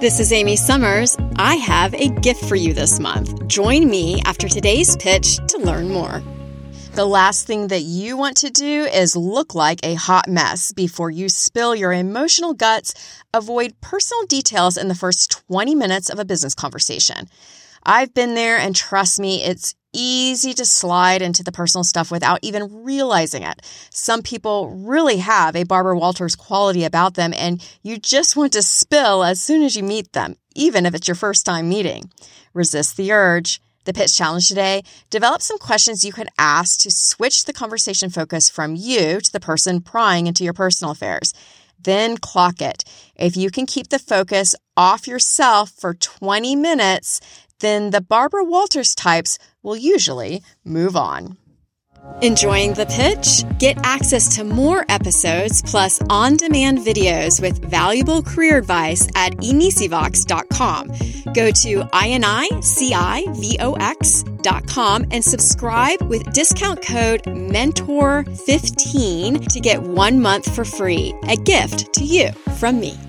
This is Amy Summers. I have a gift for you this month. Join me after today's pitch to learn more. The last thing that you want to do is look like a hot mess before you spill your emotional guts. Avoid personal details in the first 20 minutes of a business conversation. I've been there and trust me, it's easy to slide into the personal stuff without even realizing it. Some people really have a Barbara Walters quality about them and you just want to spill as soon as you meet them, even if it's your first time meeting. Resist the urge the pitch challenge today, develop some questions you could ask to switch the conversation focus from you to the person prying into your personal affairs. Then clock it. If you can keep the focus off yourself for 20 minutes, then the Barbara Walters types will usually move on. Enjoying the pitch? Get access to more episodes plus on demand videos with valuable career advice at inicivox.com. Go to inicivox.com and subscribe with discount code MENTOR15 to get one month for free, a gift to you from me.